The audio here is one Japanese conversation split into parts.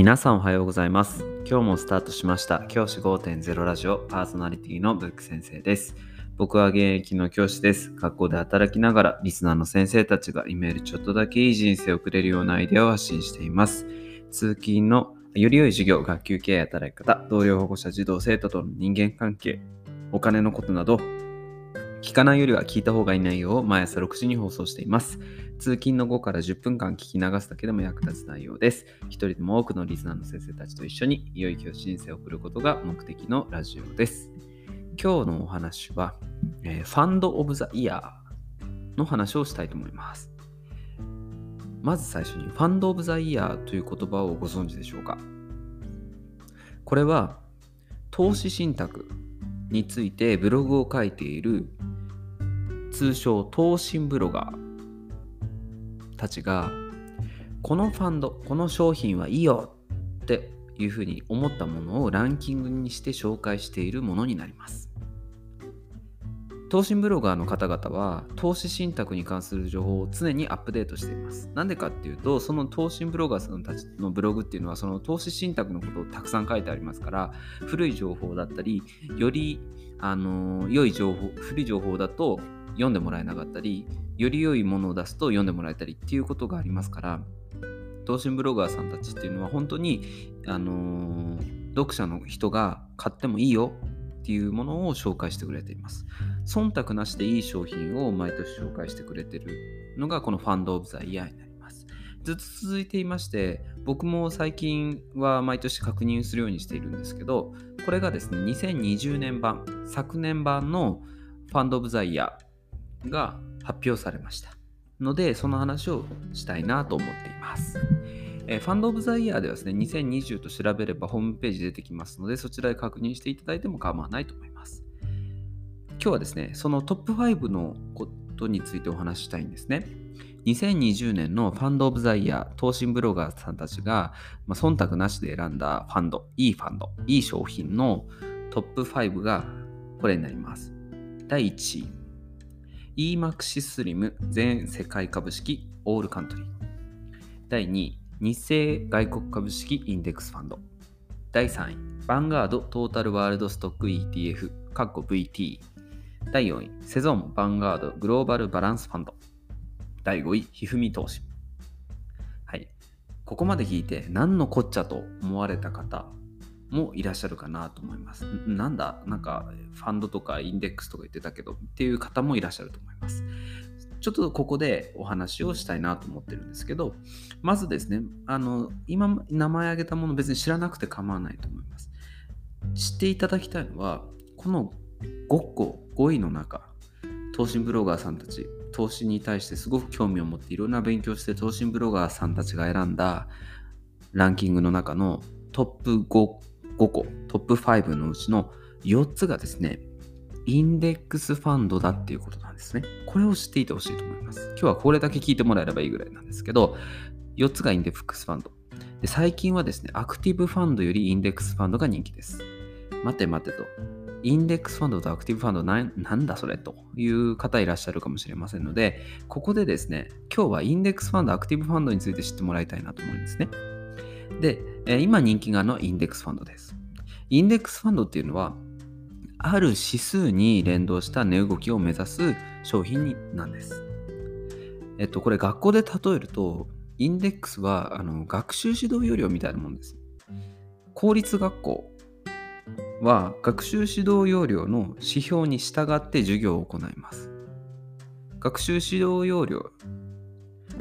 皆さんおはようございます。今日もスタートしました教師5.0ラジオパーソナリティのブック先生です。僕は現役の教師です。学校で働きながらリスナーの先生たちがイメールちょっとだけいい人生を送れるようなアイデアを発信しています。通勤のより良い授業、学級経営、働き方、同僚保護者、児童、生徒との人間関係、お金のことなど、聞かないよりは聞いた方がいい内容を毎朝6時に放送しています。通勤の後から10分間聞き流すだけでも役立つ内容です。一人でも多くのリスナーの先生たちと一緒に良い教師人生を送ることが目的のラジオです。今日のお話は、えーファンド・オブ・ザ・イヤーの話をしたいと思います。まず最初に、ファンド・オブ・ザ・イヤーという言葉をご存知でしょうか？これは、投資信託についてブログを書いている通称投信ブロガーたちがこのファンドこの商品はいいよっていうふうに思ったものをランキングにして紹介しているものになります。投信ブロガーの方々は投資信託に関する情報を常にアップデートしています。なんでかっていうとその投信ブロガーさんたちのブログっていうのはその投資信託のことをたくさん書いてありますから古い情報だったりよりあの良い情報古い情報だと読んでもらえなかったりより良いものを出すと読んでもらえたりっていうことがありますから投信ブロガーさんたちっていうのは本当に、あのー読者の人が買ってもいいよっていうものを紹介してくれています。忖度なしでいい商品を毎年紹介してくれてるのがこのファンド・オブ・ザ・イヤーになります。ずっと続いていまして僕も最近は毎年確認するようにしているんですけどこれがですね2020年版昨年版のファンド・オブ・ザ・イヤーが発表されました。のでその話をしたいなと思っています、えーファンド・オブ・ザ・イヤーではですね2020と調べればホームページ出てきますのでそちらで確認していただいても構わないと思います。今日はですねそのトップ5のことについてお話ししたいんですね。2020年のファンド・オブ・ザ・イヤー投信ブロガーさんたちが、まあ、忖度なしで選んだファンドいいファンドいい商品のトップ5がこれになります。第1位。EMAXI スリム全世界株式オールカントリー第2位日清外国株式インデックスファンド。第3位ヴァンガードトータルワールドストック ETF カッコ VT 第4位セゾンヴァンガードグローバルバランスファンド第5位ひふみ投資。はい。ここまで聞いて何のこっちゃと思われた方もいらっしゃるかなと思います。なんだ？なんかファンドとかインデックスとか言ってたけどっていう方もいらっしゃると思います。ちょっとここでお話をしたいなと思ってるんですけど、まずですね、あの今名前挙げたもの別に知らなくて構わないと思います。知っていただきたいのは、この5個、5位の中、投資ブロガーさんたち、投資に対してすごく興味を持っていろんな勉強して投資ブロガーさんたちが選んだランキングの中のトップ 5, 5個、トップ5のうちの4つがですね、インデックスファンドだっていうことなんですね。これを知っていてほしいと思います。今日はこれだけ聞いてもらえればいいぐらいなんですけど、4つがインデックスファンド。で最近はですね、アクティブファンドよりインデックスファンドが人気です。待て待てと。インデックスファンドとアクティブファンドなんだそれという方いらっしゃるかもしれませんので、ここでですね、今日はインデックスファンド、アクティブファンドについて知ってもらいたいなと思うんですね。で、え今人気があのインデックスファンドです。インデックスファンドっていうのは、ある指数に連動した値動きを目指す商品なんです。えっと、これ学校で例えると、インデックスはあの学習指導要領みたいなもんです。公立学校は学習指導要領の指標に従って授業を行います。学習指導要領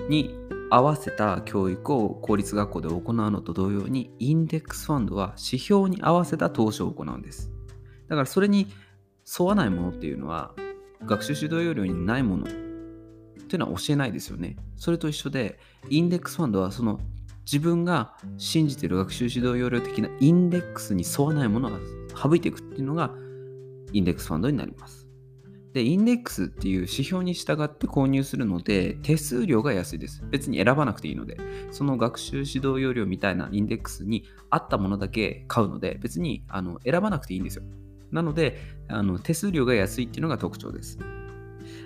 に合わせた教育を公立学校で行うのと同様に、インデックスファンドは指標に合わせた投資を行うんです。だからそれに沿わないものっていうのは、学習指導要領にないものっていうのは教えないですよね。それと一緒で、インデックスファンドはその自分が信じている学習指導要領的なインデックスに沿わないものが省いていくっていうのがインデックスファンドになります。で、インデックスっていう指標に従って購入するので、手数料が安いです。別に選ばなくていいので、その学習指導要領みたいなインデックスに合ったものだけ買うので、別にあの選ばなくていいんですよ。なのであの、手数料が安いっていうのが特徴です。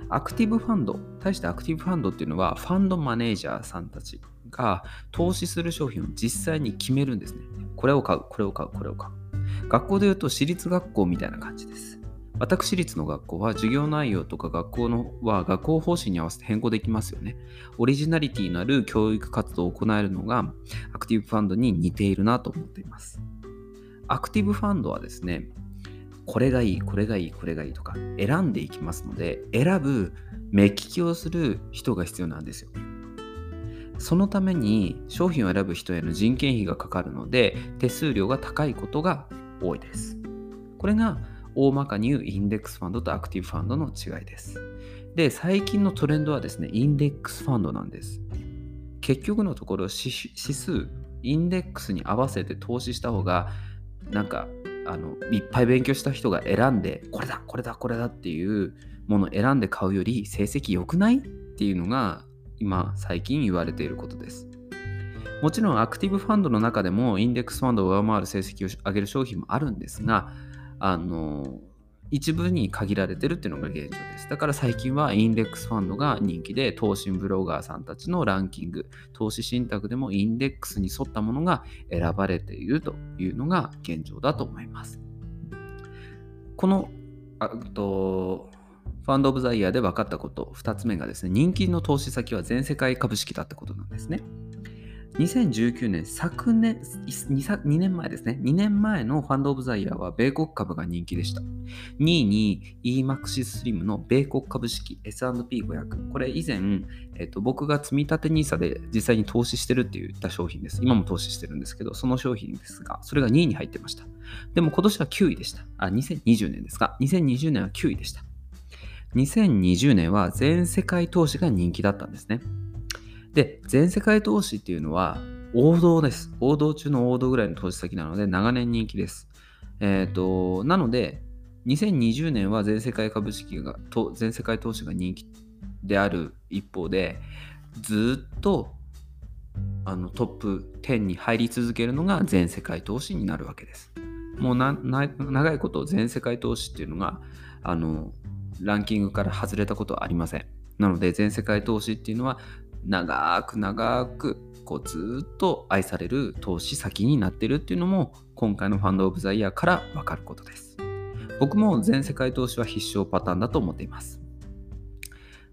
アクティブファンド、対してアクティブファンドっていうのは、ファンドマネージャーさんたちが投資する商品を実際に決めるんですね。これを買う、これを買う、これを買う。学校で言うと私立学校みたいな感じです。私立の学校は授業内容とか学校のは学校方針に合わせて変更できますよね。オリジナリティのある教育活動を行えるのがアクティブファンドに似ているなと思っています。アクティブファンドはですね、これがいい、これがいい、これがいいとか選んでいきますので、選ぶ目利きをする人が必要なんですよ。そのために商品を選ぶ人への人件費がかかるので、手数料が高いことが多いです。これが大まかに言うインデックスファンドとアクティブファンドの違いです。で、最近のトレンドはですね、インデックスファンドなんです。結局のところ指数、インデックスに合わせて投資した方が、なんか、あのいっぱい勉強した人が選んで、これだ、これだ、これだっていうものを選んで買うより成績良くないっていうのが今最近言われていることです。もちろんアクティブファンドの中でもインデックスファンドを上回る成績を上げる商品もあるんですが、あの一部に限られてるっていうのが現状です。だから最近はインデックスファンドが人気で、投資ブロガーさんたちのランキング、投資信託でもインデックスに沿ったものが選ばれているというのが現状だと思います。このあとファンド・オブ・ザ・イヤーで分かったこと、2つ目がですね、人気の投資先は全世界株式だってことなんですね。2019年、昨年2、2年前ですね。2年前のファンドオブザイヤーは米国株が人気でした。2位に eMaxis Slim の米国株式 S&P500。これ以前、えっと、僕が積み立て NISA で実際に投資してるって言った商品です。今も投資してるんですけど、その商品ですが、それが2位に入ってました。でも今年は9位でした。あ、2020年ですが、2020年は9位でした。2020年は全世界投資が人気だったんですね。で、全世界投資っていうのは王道です。王道中の王道ぐらいの投資先なので長年人気です。えっ、ー、と、なので、2020年は全世界株式が、全世界投資が人気である一方で、ずっとあのトップ10に入り続けるのが全世界投資になるわけです。もう長いこと全世界投資っていうのがあのランキングから外れたことはありません。なので全世界投資っていうのは長く長くこうずっと愛される投資先になってるっていうのも今回のファンドオブザイヤーからわかることです。僕も全世界投資は必勝パターンだと思っています。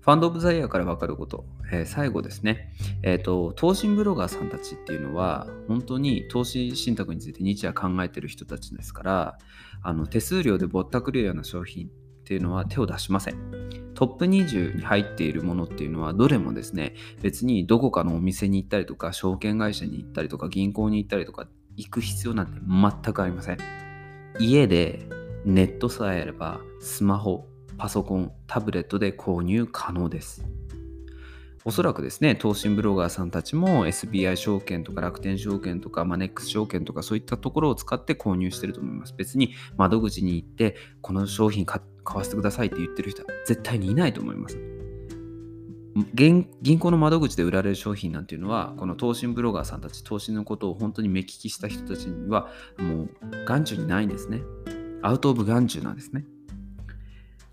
ファンドオブザイヤーからわかること、えー、最後ですね、えーと、投資ブロガーさんたちっていうのは本当に投資信託について日夜考えてる人たちですからあの手数料でぼったくるような商品っていうのは手を出しません。トップ20に入っているものっていうのはどれもですね、別にどこかのお店に行ったりとか、証券会社に行ったりとか、銀行に行ったりとか、行く必要なんて全くありません。家でネットさえあれば、スマホ、パソコン、タブレットで購入可能です。おそらくですね、投信ブロガーさんたちも SBI 証券とか楽天証券とかマネックス証券とかそういったところを使って購入してると思います。別に窓口に行ってこの商品買わせてくださいって言ってる人は絶対にいないと思います。銀行の窓口で売られる商品なんていうのはこの投信ブロガーさんたち投資のことを本当に目利きした人たちにはもう眼中にないんですね。アウトオブ眼中なんですね。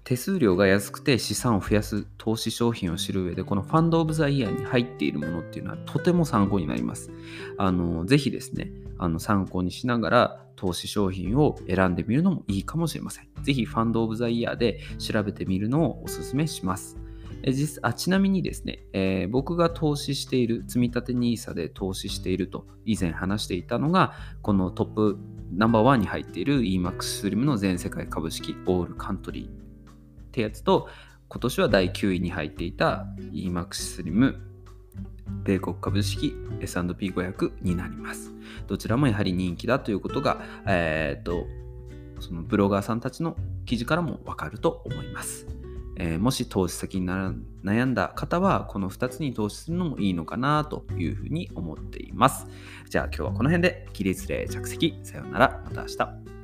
手数料が安くて資産を増やす投資商品を知る上で、このファンドオブザイヤーに入っているものっていうのはとても参考になります。あの、ぜひですね、あの参考にしながら投資商品を選んでみるのもいいかもしれません。ぜひファンドオブザイヤーで調べてみるのをお勧めします。え実あちなみにですね、えー、僕が投資している、積立 NISA で投資していると以前話していたのが、このトップナンバーワンに入っている EMAX スリムの全世界株式オールカントリーってやつと、今年は第9位に入っていた EMAX Slim 米国株式 S&P500 になります。どちらもやはり人気だということが、えー、と、そのブロガーさんたちの記事からもわかると思います。えー、もし投資先に悩んだ方は、この2つに投資するのもいいのかなというふうに思っています。じゃあ今日はこの辺で起立例着席。さようなら。また明日。